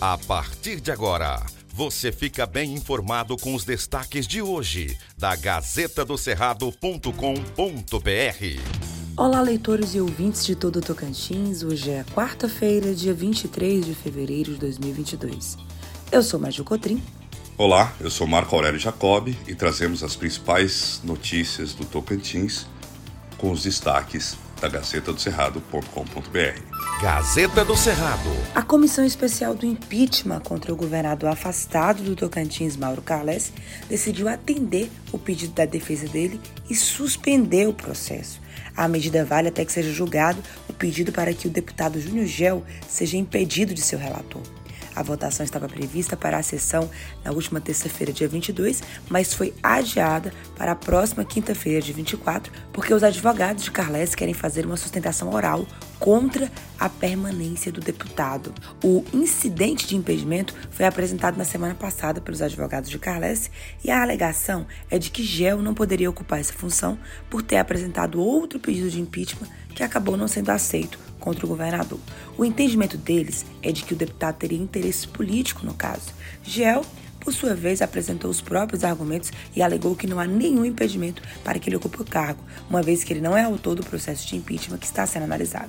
A partir de agora, você fica bem informado com os destaques de hoje da Gazeta do Cerrado.com.br. Olá, leitores e ouvintes de todo o Tocantins. Hoje é quarta-feira, dia 23 de fevereiro de 2022. Eu sou Maju Cotrim. Olá, eu sou Marco Aurélio Jacob e trazemos as principais notícias do Tocantins com os destaques da Gazeta do Cerrado.com.br. Gazeta do Cerrado. A comissão especial do impeachment contra o governador afastado do Tocantins, Mauro Carles, decidiu atender o pedido da defesa dele e suspender o processo. A medida vale até que seja julgado o pedido para que o deputado Júnior Gel seja impedido de seu relator. A votação estava prevista para a sessão na última terça-feira, dia 22, mas foi adiada para a próxima quinta-feira, dia 24, porque os advogados de Carles querem fazer uma sustentação oral contra a permanência do deputado. O incidente de impedimento foi apresentado na semana passada pelos advogados de Carles e a alegação é de que Gel não poderia ocupar essa função por ter apresentado outro pedido de impeachment que acabou não sendo aceito contra o governador. O entendimento deles é de que o deputado teria interesse político no caso. Gel por sua vez, apresentou os próprios argumentos e alegou que não há nenhum impedimento para que ele ocupe o cargo, uma vez que ele não é autor do processo de impeachment que está sendo analisado.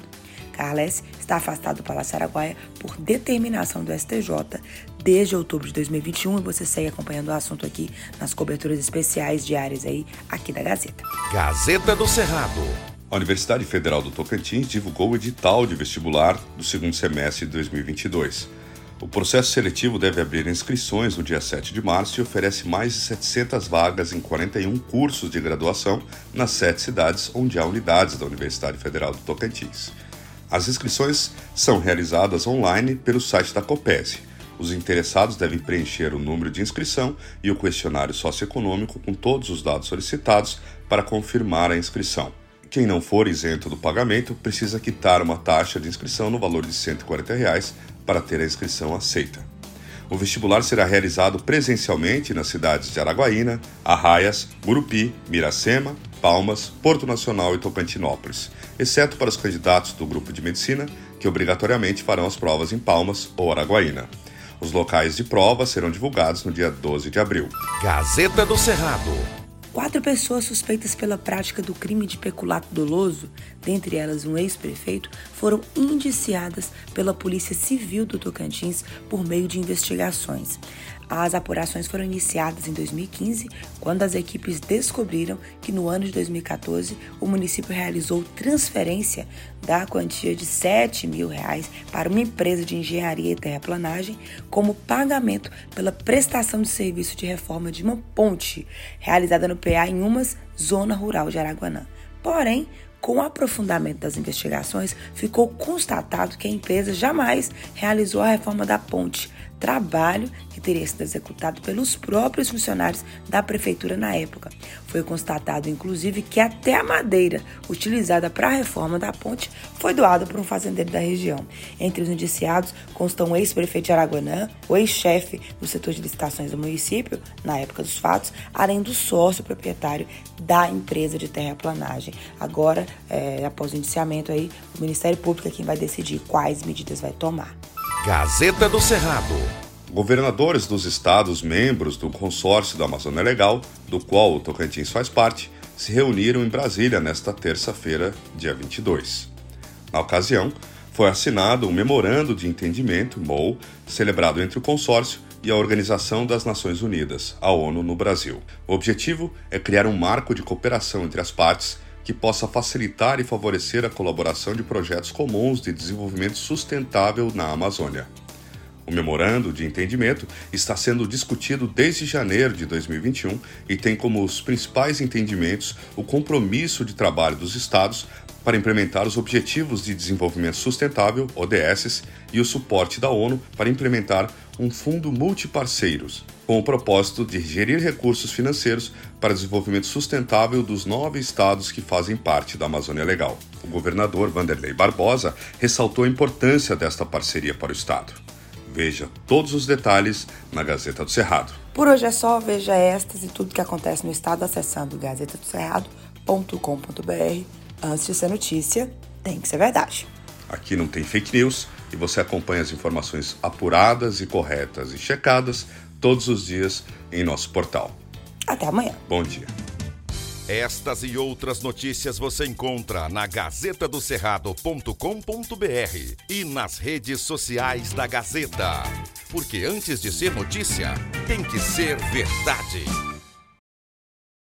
Carles está afastado do Palácio Araguaia por determinação do STJ desde outubro de 2021 e você segue acompanhando o assunto aqui nas coberturas especiais diárias aí aqui da Gazeta. Gazeta do Cerrado. A Universidade Federal do Tocantins divulgou o edital de vestibular do segundo semestre de 2022. O processo seletivo deve abrir inscrições no dia 7 de março e oferece mais de 700 vagas em 41 cursos de graduação nas sete cidades onde há unidades da Universidade Federal do Tocantins. As inscrições são realizadas online pelo site da Copese. Os interessados devem preencher o número de inscrição e o questionário socioeconômico com todos os dados solicitados para confirmar a inscrição. Quem não for isento do pagamento precisa quitar uma taxa de inscrição no valor de 140 reais para ter a inscrição aceita. O vestibular será realizado presencialmente nas cidades de Araguaína, Arraias, Gurupi, Miracema, Palmas, Porto Nacional e Tocantinópolis, exceto para os candidatos do grupo de medicina, que obrigatoriamente farão as provas em Palmas ou Araguaína. Os locais de prova serão divulgados no dia 12 de abril. Gazeta do Cerrado. Quatro pessoas suspeitas pela prática do crime de peculato doloso, dentre elas um ex-prefeito, foram indiciadas pela Polícia Civil do Tocantins por meio de investigações. As apurações foram iniciadas em 2015, quando as equipes descobriram que no ano de 2014 o município realizou transferência da quantia de 7 mil reais para uma empresa de engenharia e terraplanagem como pagamento pela prestação de serviço de reforma de uma ponte realizada no PA em uma zona rural de Araguanã. Porém, com o aprofundamento das investigações, ficou constatado que a empresa jamais realizou a reforma da ponte, trabalho que teria sido executado pelos próprios funcionários da prefeitura na época. Foi constatado, inclusive, que até a madeira utilizada para a reforma da ponte foi doada por um fazendeiro da região. Entre os indiciados constam o ex-prefeito de Araguanã, o ex-chefe do setor de licitações do município, na época dos fatos, além do sócio proprietário da empresa de terraplanagem. Agora, é, após o indiciamento aí, o Ministério Público é quem vai decidir quais medidas vai tomar. Gazeta do Cerrado. Governadores dos estados membros do consórcio da Amazônia Legal, do qual o Tocantins faz parte, se reuniram em Brasília nesta terça-feira, dia 22. Na ocasião, foi assinado um memorando de entendimento, MOU, celebrado entre o consórcio e a Organização das Nações Unidas, a ONU, no Brasil. O objetivo é criar um marco de cooperação entre as partes que possa facilitar e favorecer a colaboração de projetos comuns de desenvolvimento sustentável na Amazônia. O memorando de entendimento está sendo discutido desde janeiro de 2021 e tem como os principais entendimentos o compromisso de trabalho dos Estados para implementar os Objetivos de Desenvolvimento Sustentável, ODS, e o suporte da ONU para implementar um fundo multiparceiros, com o propósito de gerir recursos financeiros para desenvolvimento sustentável dos nove estados que fazem parte da Amazônia Legal. O governador Vanderlei Barbosa ressaltou a importância desta parceria para o estado. Veja todos os detalhes na Gazeta do Cerrado. Por hoje é só, veja estas e tudo que acontece no estado acessando gazetadocerrado.com.br. Antes de ser notícia, tem que ser verdade. Aqui não tem fake news e você acompanha as informações apuradas e corretas e checadas todos os dias em nosso portal. Até amanhã. Bom dia. Estas e outras notícias você encontra na gazetadocerrado.com.br e nas redes sociais da Gazeta. Porque antes de ser notícia, tem que ser verdade.